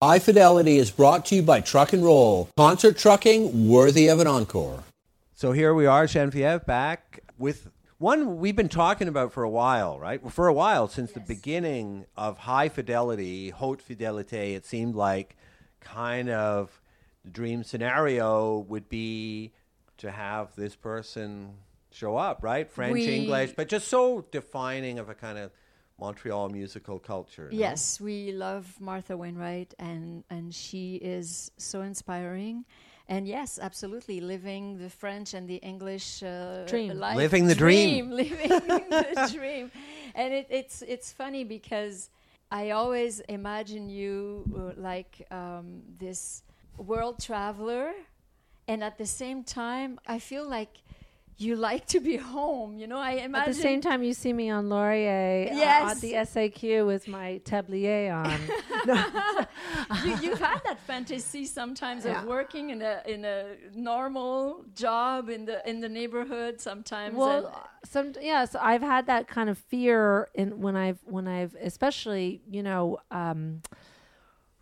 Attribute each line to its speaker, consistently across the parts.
Speaker 1: High Fidelity is brought to you by Truck and Roll. Concert trucking worthy of an encore.
Speaker 2: So here we are, Genevieve, back with one we've been talking about for a while, right? For a while, since the beginning of High Fidelity, Haute Fidelité, it seemed like kind of the dream scenario would be to have this person show up, right? French,
Speaker 3: We-
Speaker 2: English, but just so defining of a kind of Montreal musical culture. no?
Speaker 3: Yes, we love Martha Wainwright, and and she is so inspiring. And yes, absolutely, living the French and the English uh,
Speaker 4: Dream.
Speaker 3: life.
Speaker 2: Living the dream.
Speaker 3: living the dream. And it, it's it's funny because I always imagine you uh, like um, this world traveler, and at the same time, I feel like you like to be home. You know, I imagine
Speaker 4: At the same time, you see me on Laurier uh,
Speaker 3: Yes.
Speaker 4: on the SAQ with my tablier on.
Speaker 3: you, you've had that fantasy sometimes
Speaker 4: Yeah.
Speaker 3: of working in a in a normal job in the in the neighborhood sometimes.
Speaker 4: well,
Speaker 3: and-
Speaker 4: some yes, I've had that kind of fear in when I've when I've especially you know. Um,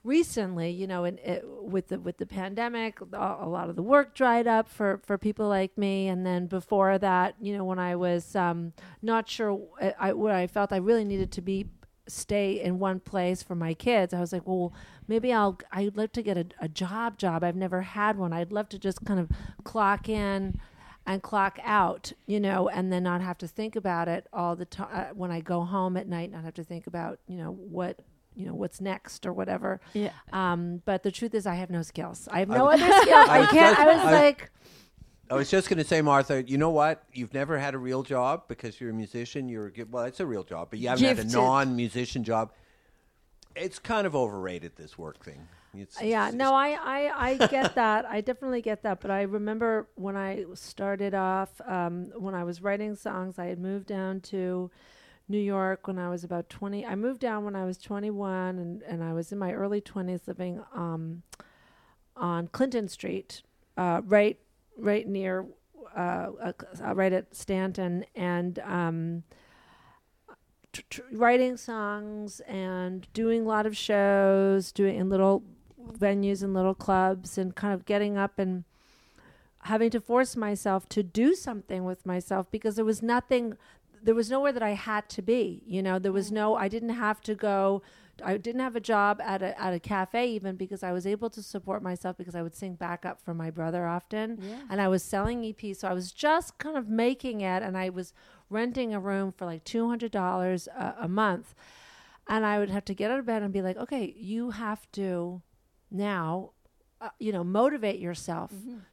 Speaker 4: recently you know in it, with the with the pandemic a, lot of the work dried up for for people like me and then before that you know when i was um not sure I, I where i felt i really needed to be stay in one place for my kids i was like well maybe i'll i'd love to get a, a job job i've never had one i'd love to just kind of clock in and clock out, you know, and then not have to think about it all the time uh, when I go home at night. Not have to think about, you know, what, you know, what's next or whatever.
Speaker 3: yeah.
Speaker 4: Um, but the truth is, I have no skills. I have no
Speaker 2: was-
Speaker 4: other skills.
Speaker 2: I
Speaker 4: I
Speaker 2: was
Speaker 4: can't.
Speaker 2: just-
Speaker 4: I was
Speaker 2: I-
Speaker 4: like,
Speaker 2: I was just going to say, Martha, you know what? You've never had a real job because you're a musician. You're a good, well, it's a real job, but you haven't had a non-musician job. It's kind of overrated this work thing. It's,
Speaker 4: yeah,
Speaker 2: it's-
Speaker 4: no, I, I, I get that. I definitely get that. But I remember when I started off, um, when I was writing songs, I had moved down to New York when I was about 20. I moved down when I was 21, and, and I was in my early 20s living um, on Clinton Street, uh, right, right near, uh, uh, right at Stanton. And, um, tr- tr- writing songs and doing a lot of shows, doing in little venues and little clubs, and kind of getting up and having to force myself to do something with myself because there was nothing, there was nowhere that I had to be. You know, there was no, I didn't have to go. I didn't have a job at a at a cafe even because I was able to support myself because I would sing backup for my brother often,
Speaker 3: Yeah.
Speaker 4: and I was selling EPs, so I was just kind of making it, and I was renting a room for like two hundred dollars a month, and I would have to get out of bed and be like, okay, you have to now, uh, you know, motivate yourself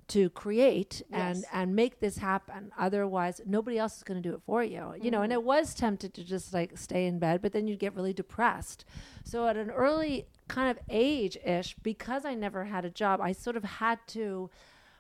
Speaker 4: to create and
Speaker 3: Yes.
Speaker 4: and make this happen. Otherwise, nobody else is going to do it for you. You know, and it was tempted to just like stay in bed, but then you'd get really depressed. So at an early kind of age ish, because I never had a job, I sort of had to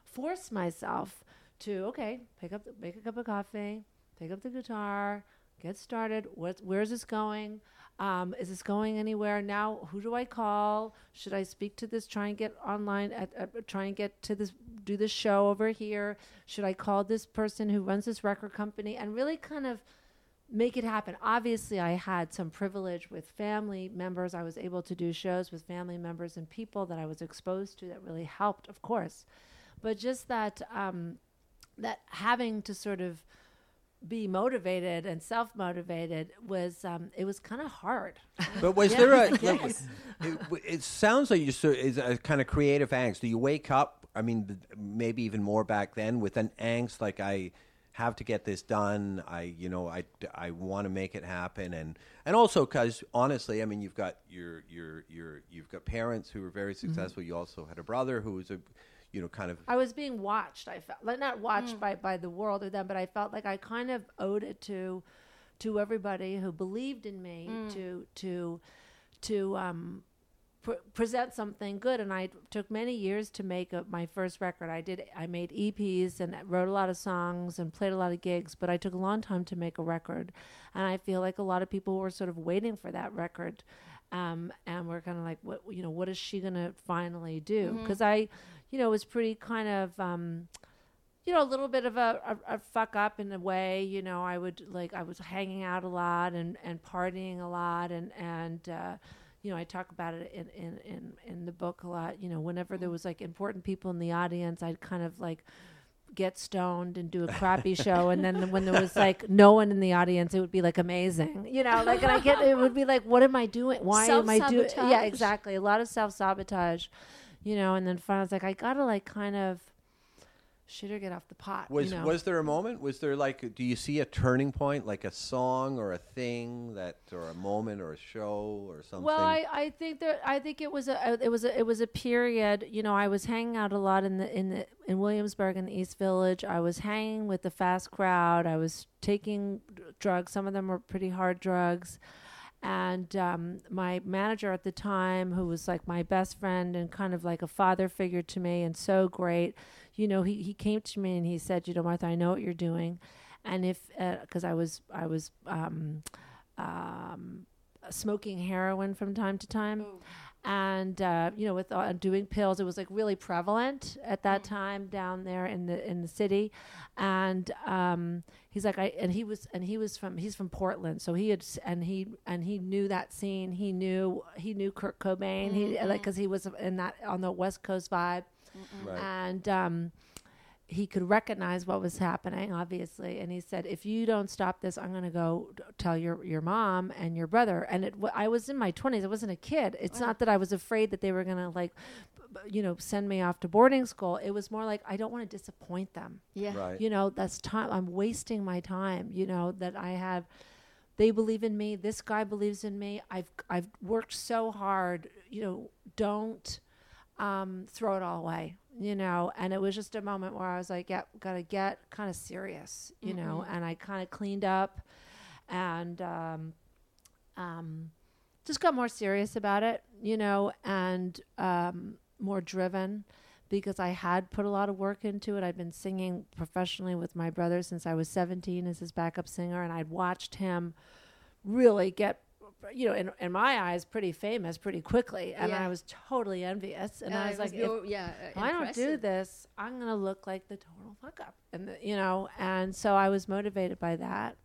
Speaker 4: force myself to okay, pick up, the, make a cup of coffee, pick up the guitar, get started. What, where's this going? Um, is this going anywhere now? Who do I call? Should I speak to this? Try and get online. At, try and get to this. Do this show over here. Should I call this person who runs this record company? And really kind of make it happen. Obviously, I had some privilege with family members. I was able to do shows with family members and people that I was exposed to that really helped, of course. But just that um, that having to sort of be motivated and self motivated was um, it was kind of hard.
Speaker 2: But was
Speaker 4: Yeah.
Speaker 2: there a?
Speaker 4: Yes.
Speaker 2: It, it sounds like you so is a kind of creative angst. Do you wake up? I mean, maybe even more back then with an angst like I have to get this done. I you know I I want to make it happen and and also because honestly, I mean, you've got your your your you've got parents who were very successful. You also had a brother who was a you know kind of
Speaker 4: I was being watched. I felt like not watched by, by the world or them, but I felt like I kind of owed it to to everybody who believed in me to to to um, pre- present something good. And I took many years to make a, my first record. I did. I made EPs and wrote a lot of songs and played a lot of gigs, but I took a long time to make a record. And I feel like a lot of people were sort of waiting for that record. Um, and we're kind of like, what you know, what is she gonna finally do? Because I, you know, was pretty kind of, um, you know, a little bit of a, a, a fuck up in a way. You know, I would like I was hanging out a lot and and partying a lot and and uh, you know, I talk about it in, in, in, in the book a lot. You know, whenever there was like important people in the audience, I'd kind of like get stoned and do a crappy show. And then when there was like no one in the audience, it would be like amazing. You know, like, and I get, it would be like, what am I doing? Why am I doing? Yeah, exactly. A lot of self sabotage, you know, and then finally I was like, I gotta like kind of shit or get off the pot.
Speaker 2: Was
Speaker 4: you know?
Speaker 2: was there a moment? Was there like? Do you see a turning point, like a song or a thing that, or a moment or a show or something?
Speaker 4: Well, I, I think that I think it was a it was a it was a period. You know, I was hanging out a lot in the in the in Williamsburg in the East Village. I was hanging with the fast crowd. I was taking drugs. Some of them were pretty hard drugs. And um, my manager at the time, who was like my best friend and kind of like a father figure to me, and so great, you know, he, he came to me and he said, you know, Martha, I know what you're doing, and if because I was I was um, um, smoking heroin from time to time. And uh, you know, with uh, doing pills, it was like really prevalent at that time down there in the in the city. And um, he's like, I and he was and he was from he's from Portland, so he had and he and he knew that scene. He knew he knew Kurt Cobain. He like because he was in that on the West Coast vibe,
Speaker 2: Right.
Speaker 4: and um, he could recognize what was happening, obviously. And he said, "If you don't stop this, I'm going to go t- tell your your mom and your brother." And it, w- I was in my 20s. I wasn't a kid. It's not that I was afraid that they were going to like, b- b- you know, send me off to boarding school. It was more like I don't want to disappoint them.
Speaker 3: Yeah.
Speaker 2: Right.
Speaker 4: You know, that's time. I'm wasting my time. You know that I have. They believe in me. This guy believes in me. I've I've worked so hard. You know, don't um, throw it all away. You know, and it was just a moment where I was like, "Yeah, gotta get kind of serious." You know, and I kind of cleaned up, and um, um, just got more serious about it. You know, and um, more driven because I had put a lot of work into it. I'd been singing professionally with my brother since I was 17 as his backup singer, and I'd watched him really get, you know, in, in my eyes, pretty famous pretty quickly. And
Speaker 3: Yeah.
Speaker 4: I was totally envious. And I was like, if
Speaker 3: yo- yeah, uh,
Speaker 4: if I don't do this, I'm going to look like the total fuck up. And, the, you know, and so I was motivated by that.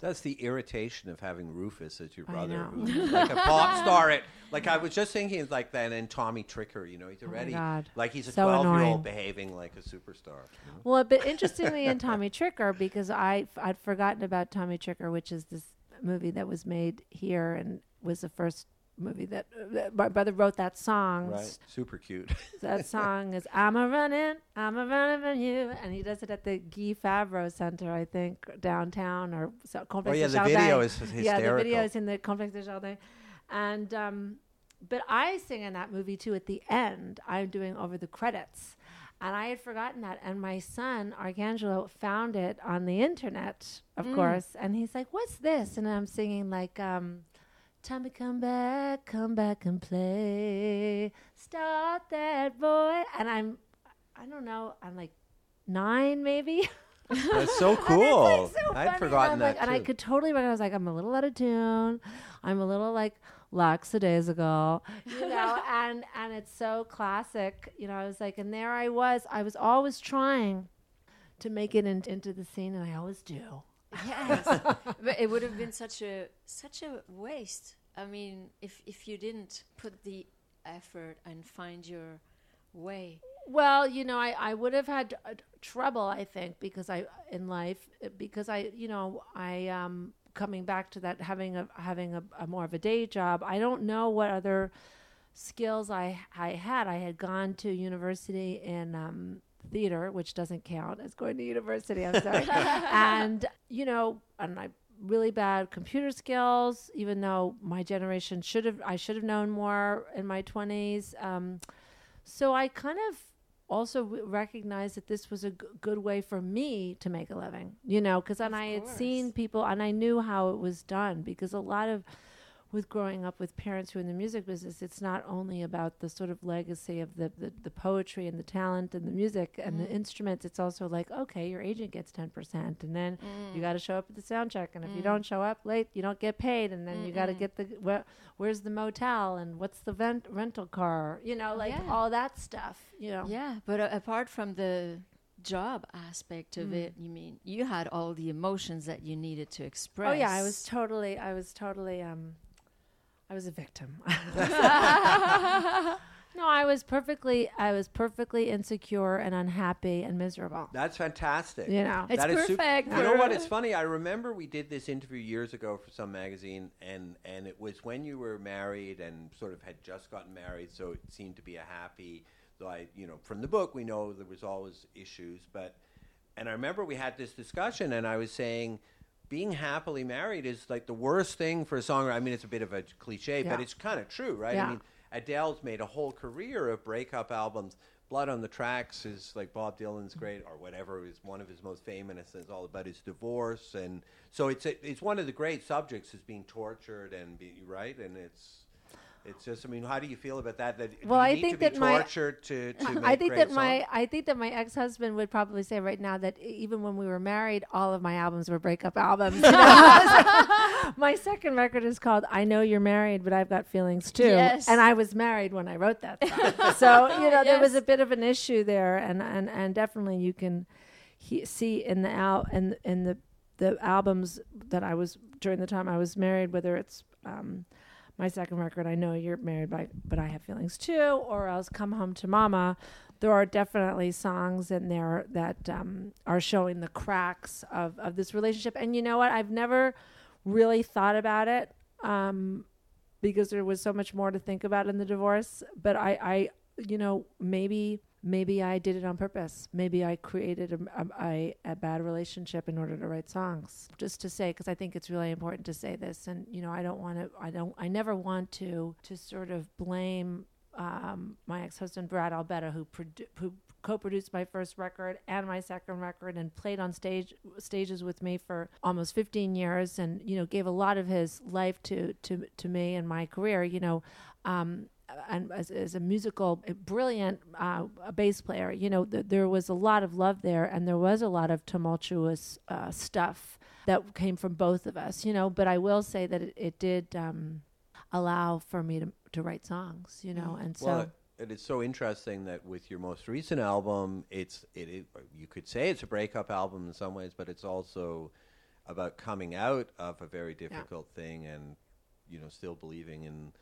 Speaker 2: That's the irritation of having Rufus as your brother, who's like a pop star. It like I was just thinking like that, and Tommy Tricker. You know, he's
Speaker 4: Oh
Speaker 2: already
Speaker 4: God.
Speaker 2: like he's a
Speaker 4: So
Speaker 2: twelve-year-old behaving like a superstar. you know?
Speaker 4: Well, but interestingly, in Tommy Tricker, because I I'd forgotten about Tommy Tricker, which is this movie that was made here and was the first movie that, that my brother wrote that song.
Speaker 2: Right, super cute.
Speaker 4: That song is "I'm a running, I'm a running from you," and he does it at the Guy Favreau Center, I think, downtown or so, Complex
Speaker 2: Oh, yeah,
Speaker 4: de
Speaker 2: the
Speaker 4: Jardin.
Speaker 2: video is hysterical.
Speaker 4: Yeah, the video is in the Complex Desjardins, and um, but I sing in that movie too. At the end, I'm doing over the credits. And I had forgotten that. And my son, Arcangelo, found it on the internet, of course. And he's like, What's this? And I'm singing, like, um, Time to come back, come back and play. Start that boy. And I'm, I don't know, I'm like nine maybe.
Speaker 2: That's so cool.
Speaker 4: like, so.
Speaker 2: I'd forgotten
Speaker 4: I'm
Speaker 2: that
Speaker 4: like, And I could totally recognize, like, I'm a little out of tune. I'm a little like lackadaisical, you know, and and it's so classic. You know, I was like, and there I was. I was always trying to make it in, into the scene, and I always do.
Speaker 3: Yes, but it would have been such a such a waste. I mean, if if you didn't put the effort and find your way.
Speaker 4: Well, you know, I, I would have had uh, trouble, I think, because I in life uh, because I you know I um coming back to that having a having a, a more of a day job. I don't know what other skills I I had. I had gone to university in um, theater, which doesn't count as going to university. I'm sorry, and you know, and I really bad computer skills. Even though my generation should have, I should have known more in my twenties. Um, so I kind of also recognized that this was a g- good way for me to make a living, you know, because then
Speaker 3: Of
Speaker 4: I had seen people and I knew how it was done because a lot of with growing up with parents who are in the music business, it's not only about the sort of legacy of the, the, the poetry and the talent and the music and the instruments. It's also like, okay, your agent gets 10%, and then you got to show up at the sound check. And if you don't show up late, you don't get paid. And then you got to get the, where, where's the motel and what's the vent, rental car, you know, like
Speaker 3: Yeah.
Speaker 4: all that stuff, you know.
Speaker 3: Yeah, but uh, apart from the job aspect of
Speaker 4: Mm.
Speaker 3: it, you mean you had all the emotions that you needed to express.
Speaker 4: Oh yeah, I was totally, I was totally, um, I was a victim. no, I was perfectly I was perfectly insecure and unhappy and miserable.
Speaker 2: That's fantastic.
Speaker 4: You know.
Speaker 3: It's
Speaker 2: That is sup-
Speaker 3: perfect
Speaker 2: you know what? It's funny. I remember we did this interview years ago for some magazine, and and it was when you were married and sort of had just gotten married, so it seemed to be a happy. Though I, you know, from the book we know there was always issues, but and I remember we had this discussion, and I was saying. Being happily married is like the worst thing for a songwriter. I mean, it's a bit of a cliche, but it's kind of true, right?
Speaker 4: Yeah.
Speaker 2: I mean, Adele's made a whole career of breakup albums. Blood on the Tracks is like Bob Dylan's great, or whatever is one of his most famous. It's all about his divorce, and so it's a, it's one of the great subjects is being tortured and be right, and it's it's just. I mean, how do you feel about that? That
Speaker 4: Well,
Speaker 2: you
Speaker 4: I
Speaker 2: need
Speaker 4: think
Speaker 2: to be
Speaker 4: that my-
Speaker 2: tortured to, to make
Speaker 4: I think
Speaker 2: great
Speaker 4: that my? I think that my ex husband would probably say right now that even when we were married, all of my albums were breakup albums. you know? my second record is called "I Know You're Married, but I've Got Feelings Too,"
Speaker 3: Yes.
Speaker 4: and I was married when I wrote that. So you know there was a bit of an issue there, and and and definitely you can he, see in the al in in the the albums that I was during the time I was married, whether it's um, my second record, I know you're married, by, but I have feelings too, or else Come Home to Mama. There are definitely songs in there that um, are showing the cracks of, of this relationship. And you know what? I've never really thought about it um, because there was so much more to think about in the divorce. But I, I you know, maybe maybe I did it on purpose. Maybe I created a, a, a, bad relationship in order to write songs. Just to say, because I think it's really important to say this, and you know, I don't want to. I don't. I never want to to sort of blame um, my ex-husband Brad Albetta, who produ- who co-produced my first record and my second record, and played on stage stages with me for almost 15 years, and you know, gave a lot of his life to to to me and my career. You know. Um, and as, as a musical, a brilliant uh, bass player, you know, th- there was a lot of love there, and there was a lot of tumultuous uh, stuff that came from both of us, you know. But I will say that it, it did um, allow for me to to write songs, you know, and so.
Speaker 2: Well, it, it is so interesting that with your most recent album, it's it, it you could say it's a breakup album in some ways, but it's also about coming out of a very difficult thing and you know still believing in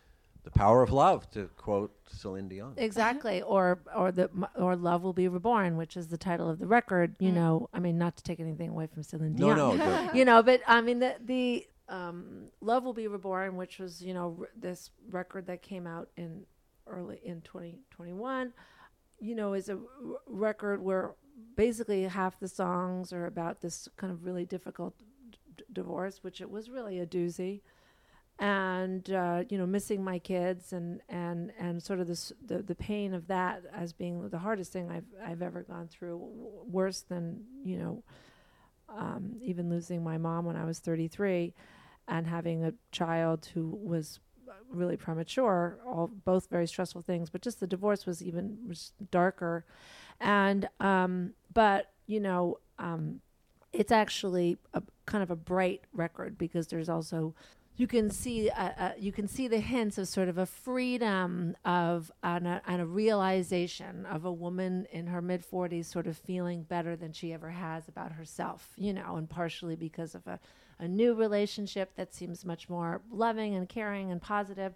Speaker 2: the power of love, to quote Celine Dion.
Speaker 4: Exactly, or or the or love will be reborn, which is the title of the record. You know, I mean, not to take anything away from Celine
Speaker 2: No,
Speaker 4: Dion.
Speaker 2: no, the-
Speaker 4: you know, but I mean the the um, love will be reborn, which was you know r- this record that came out in early in 2021. You know, is a r- record where basically half the songs are about this kind of really difficult d- divorce, which it was really a doozy and uh, you know missing my kids and and and sort of this the, the pain of that as being the hardest thing I've I've ever gone through w- worse than you know um, even losing my mom when I was 33 and having a child who was really premature all both very stressful things but just the divorce was even was darker. And um but you know um it's actually a kind of a bright record because there's also you can see uh, uh, you can see the hints of sort of a freedom of and a, and a realization of a woman in her mid 40s sort of feeling better than she ever has about herself you know and partially because of a, a new relationship that seems much more loving and caring and positive.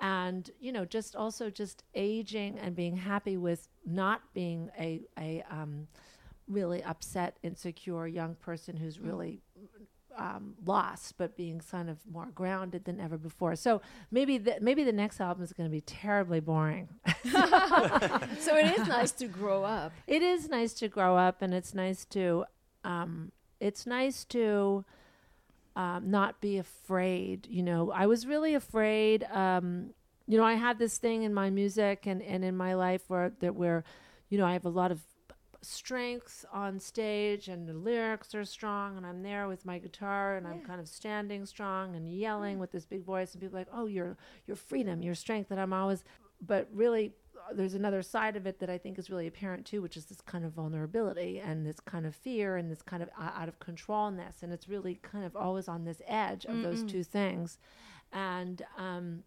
Speaker 4: And you know just also just aging and being happy with not being a a um, really upset insecure young person who's really um, lost, but being kind of more grounded than ever before. So maybe the, maybe the next album is going to be terribly boring.
Speaker 3: so it is nice to grow up.
Speaker 4: it is nice to grow up, and it's nice to um, it's nice to um, not be afraid. You know, I was really afraid. Um, you know, I had this thing in my music and, and in my life where that where, you know, I have a lot of strength on stage and the lyrics are strong and I'm there with my guitar and I'm kind of standing strong and yelling with this big voice and people are like, "Oh, your your freedom, your strength." And I'm always but really uh, there's another side of it that I think is really apparent too, which is this kind of vulnerability and this kind of fear and this kind of out of controlness and it's really kind of always on this edge of those two things. And um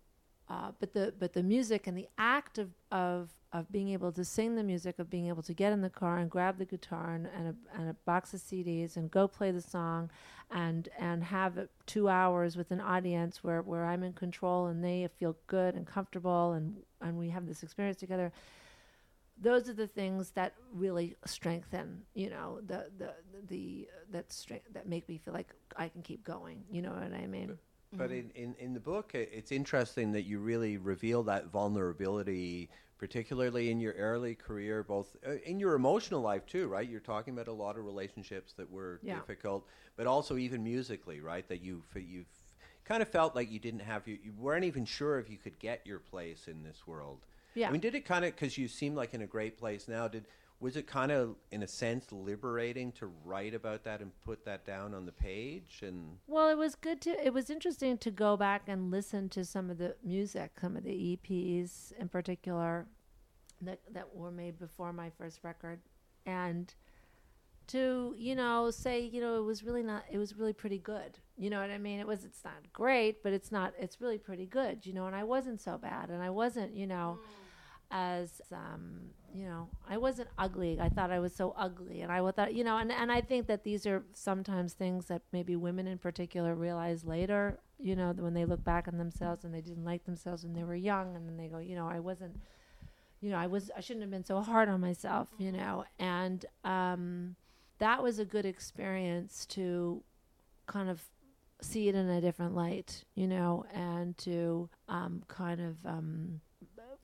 Speaker 4: uh, but the but the music and the act of, of of being able to sing the music, of being able to get in the car and grab the guitar and, and, a, and a box of CDs and go play the song, and and have two hours with an audience where, where I'm in control and they feel good and comfortable and and we have this experience together. Those are the things that really strengthen, you know, the the the that strength that make me feel like I can keep going. You know what I mean?
Speaker 2: But in, in, in the book, it's interesting that you really reveal that vulnerability, particularly in your early career, both uh, in your emotional life too, right? You're talking about a lot of relationships that were
Speaker 4: Yeah.
Speaker 2: difficult, but also even musically, right? That you you've kind of felt like you didn't have you, you weren't even sure if you could get your place in this world.
Speaker 4: Yeah.
Speaker 2: I mean, did it kind of because you seem like in a great place now? Did was it kind of in a sense liberating to write about that and put that down on the page and
Speaker 4: Well, it was good to. It was interesting to go back and listen to some of the music, some of the EPs in particular, that that were made before my first record, and to you know say you know it was really not. It was really pretty good. You know what I mean? It was. It's not great, but it's not. It's really pretty good. You know, and I wasn't so bad, and I wasn't. You know. As um, you know, I wasn't ugly. I thought I was so ugly, and I thought, you know, and and I think that these are sometimes things that maybe women in particular realize later. You know, when they look back on themselves and they didn't like themselves when they were young, and then they go, you know, I wasn't, you know, I was, I shouldn't have been so hard on myself. You know, and um, that was a good experience to kind of see it in a different light, you know, and to um, kind of, um,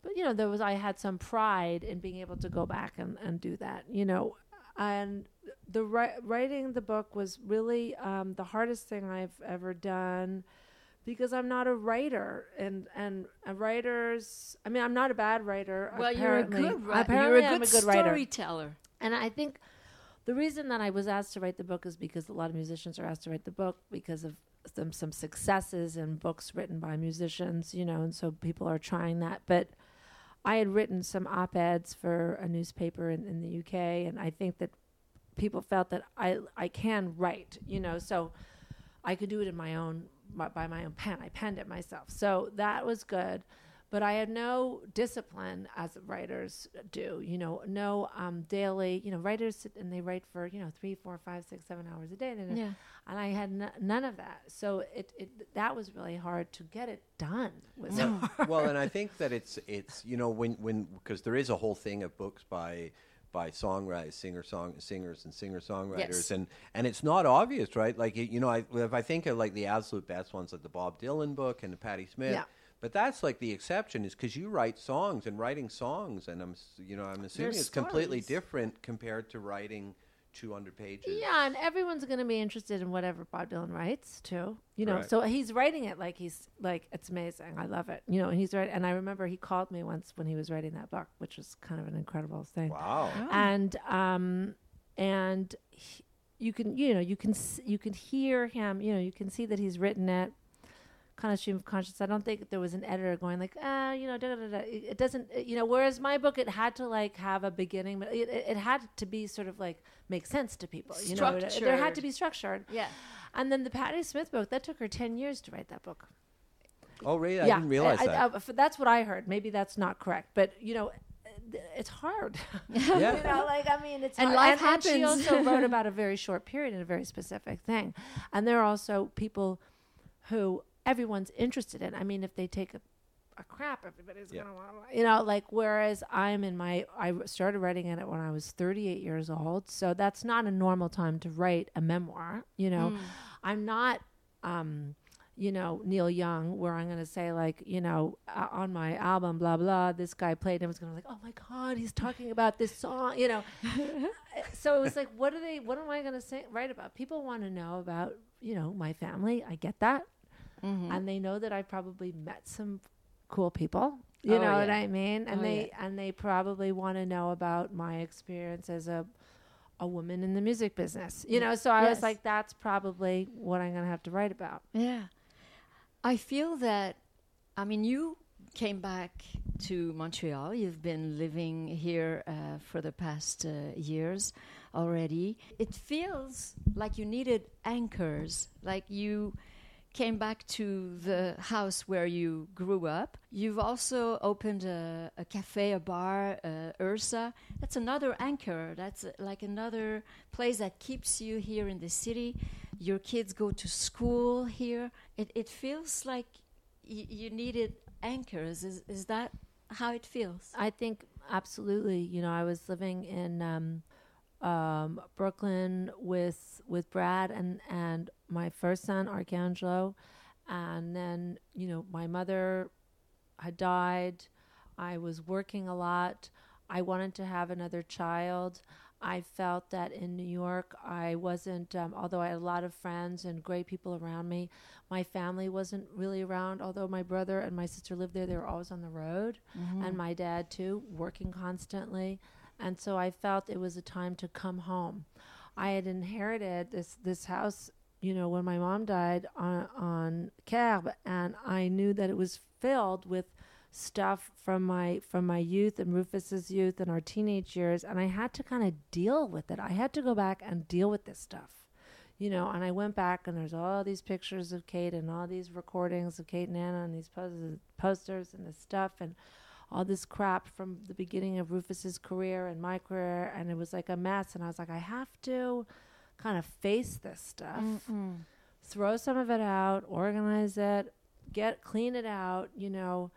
Speaker 4: but you know, there was I had some pride in being able to go back and, and do that, you know, and the ri- writing the book was really um, the hardest thing I've ever done because I'm not a writer and and uh, writers. I mean, I'm not a bad writer.
Speaker 3: Well, you're a good writer.
Speaker 4: Apparently,
Speaker 3: You're a
Speaker 4: I'm
Speaker 3: good,
Speaker 4: a good writer.
Speaker 3: storyteller.
Speaker 4: And I think the reason that I was asked to write the book is because a lot of musicians are asked to write the book because of some some successes in books written by musicians, you know, and so people are trying that. But I had written some op-eds for a newspaper in, in the UK, and I think that people felt that I I can write, you know, so I could do it in my own by my own pen. I penned it myself, so that was good. But I had no discipline as writers do, you know, no um, daily. You know, writers sit and they write for you know three, four, five, six, seven hours a day, and,
Speaker 3: Yeah.
Speaker 4: and I had n- none of that. So it, it that was really hard to get it done. Was
Speaker 2: well,
Speaker 4: hard.
Speaker 2: well, and I think that it's it's you know when when because there is a whole thing of books by by songwriters, singer song singers and singer songwriters,
Speaker 3: Yes.
Speaker 2: and and it's not obvious, right? Like you know, I, if I think of like the absolute best ones, like the Bob Dylan book and the Patti Smith.
Speaker 4: Yeah.
Speaker 2: But that's like the exception is because you write songs and writing songs, and I'm you know I'm assuming
Speaker 3: They're
Speaker 2: it's completely different compared to writing 200 pages.
Speaker 4: Yeah, and everyone's going to be interested in whatever Bob Dylan writes too. You know,
Speaker 2: Right.
Speaker 4: so he's writing it like he's like it's amazing. I love it. You know, and he's right. And I remember he called me once when he was writing that book, which was kind of an incredible thing.
Speaker 2: Wow.
Speaker 4: And um, and he, you can you know you can you can hear him. You know, you can see that he's written it. Kind of stream of conscience. I don't think there was an editor going like, ah, you know, da, da, da. It, it doesn't, you know. Whereas my book, it had to like have a beginning, but it, it it had to be sort of like make sense to people. You know, there had to be structured.
Speaker 3: Yeah.
Speaker 4: And then the Patti Smith book, that took her 10 years to write that book.
Speaker 2: Oh, really? I didn't realize
Speaker 4: I-
Speaker 2: that.
Speaker 4: I- f- that's what I heard. Maybe that's not correct, but you know, it's hard.
Speaker 2: yeah.
Speaker 4: you know, like I mean, it's
Speaker 3: And
Speaker 4: hard.
Speaker 3: life
Speaker 4: and, and she
Speaker 3: happens.
Speaker 4: also wrote about a very short period and a very specific thing. And there are also people who everyone's interested in. I mean, if they take a, a crap, everybody's
Speaker 2: Yeah.
Speaker 4: gonna want, to, you know, like. Whereas I'm in my, I started writing it when I was 38 years old, so that's not a normal time to write a memoir. You know, I'm not. um you know Neil Young, where I'm going to say like, you know, uh, on my album, blah blah, this guy played, and was going to like, oh my god, he's talking about this song, you know. so it was like, what are they? What am I going to say? Write about? People want to know about, you know, my family. I get that, and they know that I probably met some cool people. You
Speaker 3: Oh,
Speaker 4: know what. I mean? And
Speaker 3: Oh,
Speaker 4: they and they probably want to know about my experience as a a woman in the music business. You know, so I was like, that's probably what I'm going to have to write about.
Speaker 3: Yeah. I feel that, I mean, you came back to Montreal. You've been living here uh, for the past uh, years already. It feels like you needed anchors, like you came back to the house where you grew up. You've also opened a, a cafe, a bar, uh, Ursa. That's another anchor. That's uh, like another place that keeps you here in the city. Your kids go to school here. It, it feels like you needed anchors. Is, is that how it feels?
Speaker 4: I think absolutely. You know, I was living in um, um, Brooklyn with with Brad and and my first son Arcangelo, and then you know my mother had died. I was working a lot. I wanted to have another child. I felt that in New York, I wasn't, um, although I had a lot of friends and great people around me, my family wasn't really around. Although my brother and my sister lived there, they were always on the road, and my dad too, working constantly. And so I felt it was a time to come home. I had inherited this this house, you know, when my mom died on on Cab, and I knew that it was filled with stuff from my from my youth and Rufus's youth and our teenage years, and I had to kind of deal with it. I had to go back and deal with this stuff, you know. And I went back, and there's all these pictures of Kate and all these recordings of Kate and Anna and these poses, posters and this stuff and all this crap from the beginning of Rufus's career and my career, and it was like a mess. And I was like, I have to kind of face this stuff, throw some of it out, organize it, get clean it out, you know,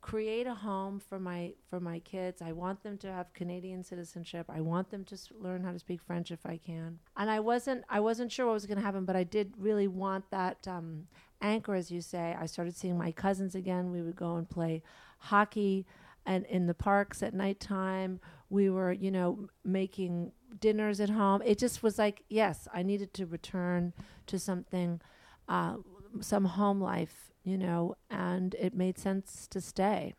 Speaker 4: create a home for my for my kids. I want them to have Canadian citizenship. I want them to s- learn how to speak French if I can. And I wasn't I wasn't sure what was going to happen, but I did really want that um, anchor, as you say. I started seeing my cousins again. We would go and play hockey and in the parks at nighttime. We were, you know, making dinners at home. It just was like, yes, I needed to return to something, uh, some home life, you know, and it made sense to stay.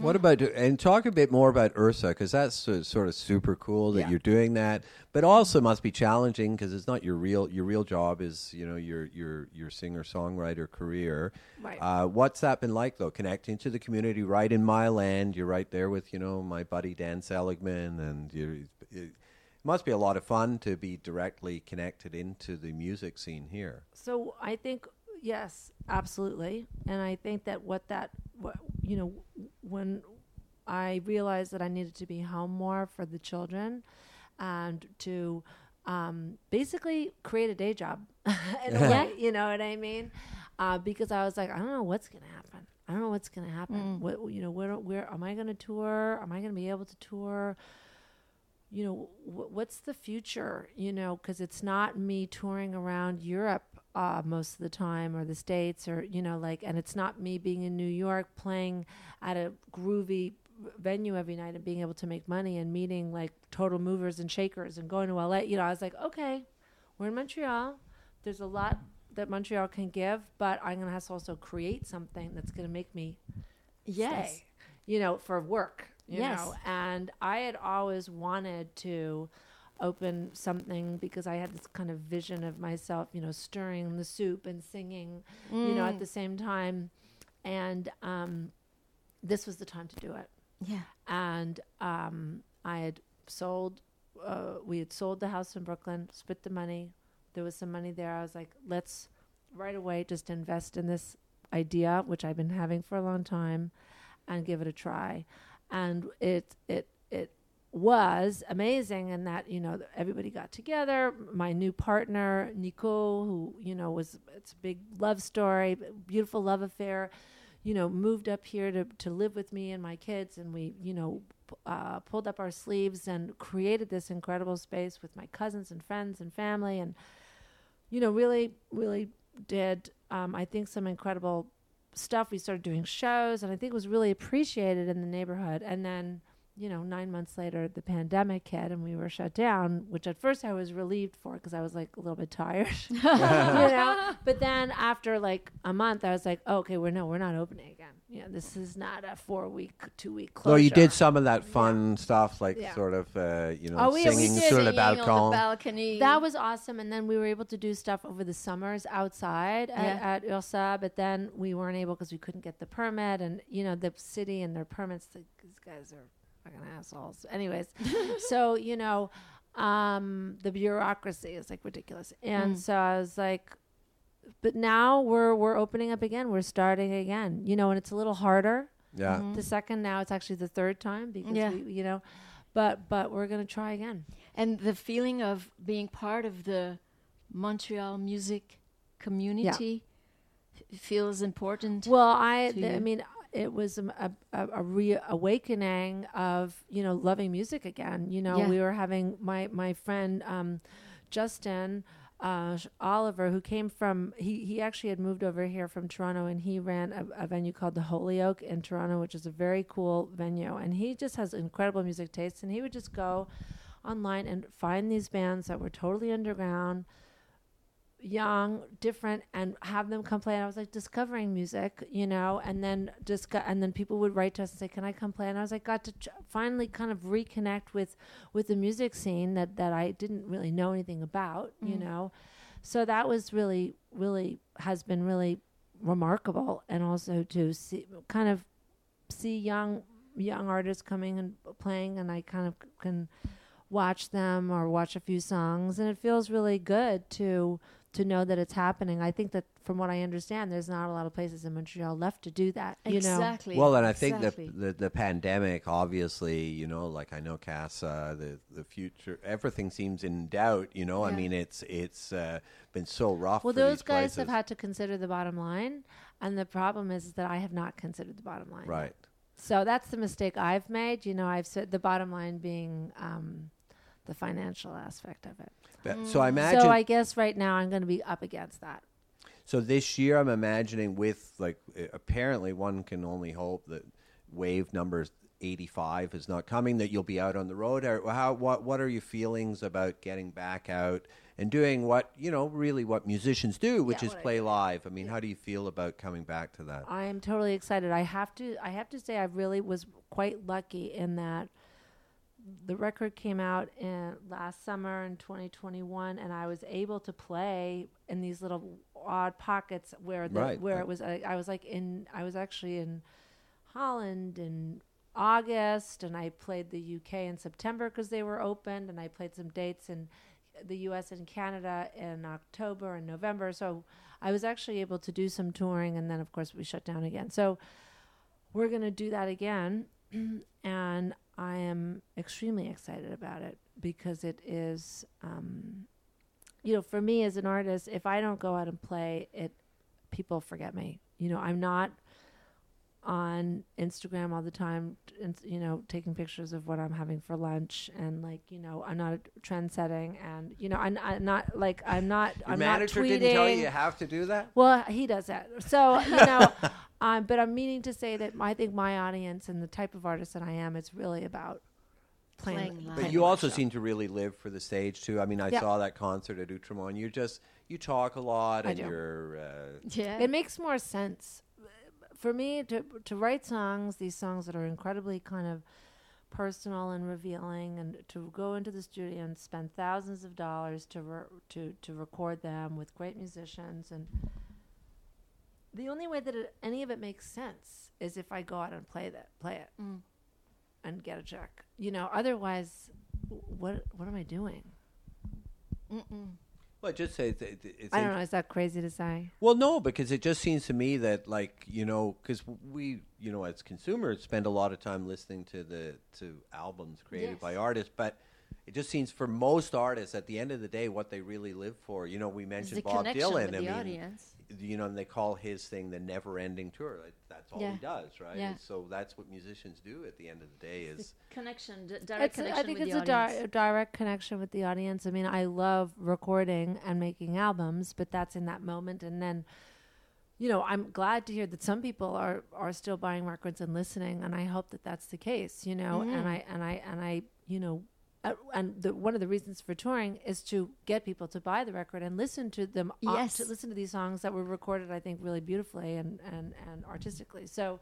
Speaker 2: What about and talk a bit more about Ursa because that's sort of super cool that
Speaker 4: Yeah.
Speaker 2: you're doing that, but also must be challenging because it's not your real your real job is you know your your your singer songwriter career.
Speaker 4: Right.
Speaker 2: Uh, what's that been like though? Connecting to the community right in Mile End, you're right there with you know my buddy Dan Seligman, and you it must be a lot of fun to be directly connected into the music scene here.
Speaker 4: So I think yes, absolutely, and I think that what that what, you know when I realized that I needed to be home more for the children and to um, basically create a day job way, you know what I mean? Uh, because I was like, I don't know what's gonna happen. I don't know what's gonna happen. What you know, where where am I gonna tour? Am I gonna be able to tour? you know wh- what's the future you know because it's not me touring around europe uh, most of the time or the states or you know like and it's not me being in new york playing at a groovy venue every night and being able to make money and meeting like total movers and shakers and going to la you know i was like okay we're in montreal there's a lot that montreal can give but i'm going to have to also create something that's going to make me
Speaker 3: Yes.
Speaker 4: stay, you know, for work, you
Speaker 3: Yes.
Speaker 4: know. And I had always wanted to open something because I had this kind of vision of myself, you know, stirring the soup and singing, you know, at the same time. And um, this was the time to do it.
Speaker 3: Yeah.
Speaker 4: And um, I had sold, uh, we had sold the house in Brooklyn, split the money. There was some money there. I was like, let's right away just invest in this idea, which I've been having for a long time, and give it a try. And it it was amazing and that you know everybody got together. My new partner Nico, who you know was it's a big love story, beautiful love affair. You know, moved up here to to live with me and my kids, and we you know uh, pulled up our sleeves and created this incredible space with my cousins and friends and family, and you know really really did um, I think some incredible stuff. We started doing shows, and I think it was really appreciated in the neighborhood. And then, you know, nine months later, the pandemic hit, and we were shut down. Which at first I was relieved for because I was like a little bit tired, you know. But then after like a month, I was like, oh, okay, we're no, we're not opening again. You know, this is not a four week, two week closure.
Speaker 2: So you did some of that fun stuff, like
Speaker 4: Yeah.
Speaker 2: sort of, uh, you know,
Speaker 4: Oh, we- we
Speaker 2: singing
Speaker 3: did
Speaker 2: sur le
Speaker 3: singing on the balcony.
Speaker 4: That was awesome. And then we were able to do stuff over the summers outside at,
Speaker 3: Yeah.
Speaker 4: at Ursa, but then we weren't able because we couldn't get the permit. And, you know, the city and their permits, like, these guys are fucking assholes. Anyways, so, you know, um, the bureaucracy is like ridiculous. And so I was like, but now we're we're opening up again. We're starting again. You know, and it's a little harder.
Speaker 2: Yeah.
Speaker 4: The second now it's actually the third time because
Speaker 3: Yeah.
Speaker 4: we, you know, but but we're gonna try again.
Speaker 3: And the feeling of being part of the Montreal music community f- feels important.
Speaker 4: Well, I th- I mean it was a, a, a reawakening of you know loving music again. You know,
Speaker 3: Yeah.
Speaker 4: we were having my my friend um, Justin. Uh, Oliver, who came from, he, he actually had moved over here from Toronto and he ran a, a venue called the Holy Oak in Toronto, which is a very cool venue. And he just has incredible music taste. And he would just go online and find these bands that were totally underground, young, different, and have them come play. And I was like discovering music, you know, and then discuss, and then people would write to us and say, "Can I come play?" And I was like, got to ch- finally kind of reconnect with with the music scene that that I didn't really know anything about, you mm-hmm. know. So that was really, really has been really remarkable, and also to see kind of see young young artists coming and playing, and I kind of can watch them or watch a few songs, and it feels really good to to know that it's happening. I think that from what I understand, there's not a lot of places in Montreal left to do that. You know,
Speaker 3: exactly.
Speaker 2: Well, and I think
Speaker 3: exactly.
Speaker 2: the, the the pandemic, obviously, you know, like I know Casa, the the future, everything seems in doubt. You know, I mean, it's it's uh, been so rough.
Speaker 4: Well,
Speaker 2: for
Speaker 4: those
Speaker 2: these
Speaker 4: guys have had to consider the bottom line, and the problem is that I have not considered the bottom line.
Speaker 2: right.
Speaker 4: So that's the mistake I've made. You know, I've said the bottom line being um, the financial aspect of it.
Speaker 2: But, so I imagine.
Speaker 4: so I guess right now I'm going to be up against that.
Speaker 2: So this year, I'm imagining with like apparently one can only hope that wave number 85 is not coming. That you'll be out on the road. How? What? What are your feelings about getting back out and doing what you know really what musicians do, which
Speaker 4: Yeah,
Speaker 2: is
Speaker 4: what I
Speaker 2: play live? I mean, how do you feel about coming back to that?
Speaker 4: I am totally excited. I have to. I have to say, I really was quite lucky in that the record came out in last summer in 2021, and I was able to play in these little odd pockets where the,
Speaker 2: Right.
Speaker 4: where it was. I, I was like in. I was actually in Holland in August, and I played the UK in September because they were opened, and I played some dates in the US and Canada in October and November. So I was actually able to do some touring, and then of course we shut down again. So we're going to do that again, and I am extremely excited about it because it is, um, you know, for me as an artist, if I don't go out and play, it people forget me. You know, I'm not on Instagram all the time, and you know, taking pictures of what I'm having for lunch, and like, you know, I'm not trend setting, and you know, I'm, I'm not like I'm not.
Speaker 2: Your
Speaker 4: I'm
Speaker 2: manager
Speaker 4: not tweeting.
Speaker 2: didn't tell you you have to do that.
Speaker 4: Well, he does that. So, you know, um, but I'm meaning to say that I think my audience and the type of artist that I am, is really about playing.
Speaker 3: Playing live.
Speaker 2: But you also
Speaker 4: show.
Speaker 2: seem to really live for the stage too. I mean, I
Speaker 4: Yeah.
Speaker 2: saw that concert at Outremont. You're just you talk a lot,
Speaker 4: I
Speaker 2: and
Speaker 4: do.
Speaker 2: you're uh,
Speaker 3: yeah.
Speaker 4: It makes more sense for me to to write songs, these songs that are incredibly kind of personal and revealing, and to go into the studio and spend thousands of dollars to re- to to record them with great musicians and. The only way that it, any of it makes sense is if I go out and play that, play it,
Speaker 3: Mm.
Speaker 4: and get a check. You know, otherwise, what what am I doing?
Speaker 3: Mm-mm.
Speaker 2: well, just say it, it- it's.
Speaker 4: I don't know. Is that crazy to say?
Speaker 2: Well, no, because it just seems to me that like you know, because we you know as consumers spend a lot of time listening to the to albums created
Speaker 3: Yes.
Speaker 2: by artists, but. It just seems for most artists, at the end of the day, what they really live for. You know, we mentioned
Speaker 3: the
Speaker 2: Bob
Speaker 3: connection
Speaker 2: Dylan.
Speaker 3: with
Speaker 2: I mean,
Speaker 3: audience.
Speaker 2: you know, and they call his thing the never-ending tour. Like, That's all
Speaker 3: Yeah.
Speaker 2: he does, right?
Speaker 3: Yeah.
Speaker 2: So that's what musicians do at the end of the day. Is
Speaker 3: Connection, d- direct
Speaker 4: It's,
Speaker 3: connection
Speaker 4: I think
Speaker 3: with
Speaker 4: it's
Speaker 3: the
Speaker 4: a
Speaker 3: audience.
Speaker 4: di- direct connection with the audience. I mean, I love recording and making albums, but that's in that moment. And then, you know, I'm glad to hear that some people are are still buying records and listening, and I hope that that's the case. You know, and mm. I and I and I, you know. Uh, and the, one of the reasons for touring is to get people to buy the record and listen to them. uh,
Speaker 3: Yes.
Speaker 4: to listen to these songs that were recorded, I think, really beautifully and and and artistically. So,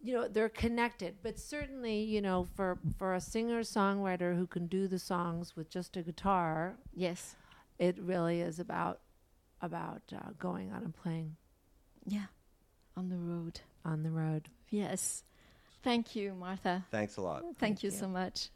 Speaker 4: you know they're connected but certainly you know for for a singer songwriter who can do the songs with just a guitar
Speaker 3: yes.
Speaker 4: it really is about about uh, going out and playing
Speaker 3: Yeah. On the road.
Speaker 4: on the road
Speaker 3: Yes. Thank you, Martha.
Speaker 2: thanks a lot.
Speaker 3: Thank,
Speaker 4: Thank
Speaker 3: you
Speaker 4: you.
Speaker 3: so much.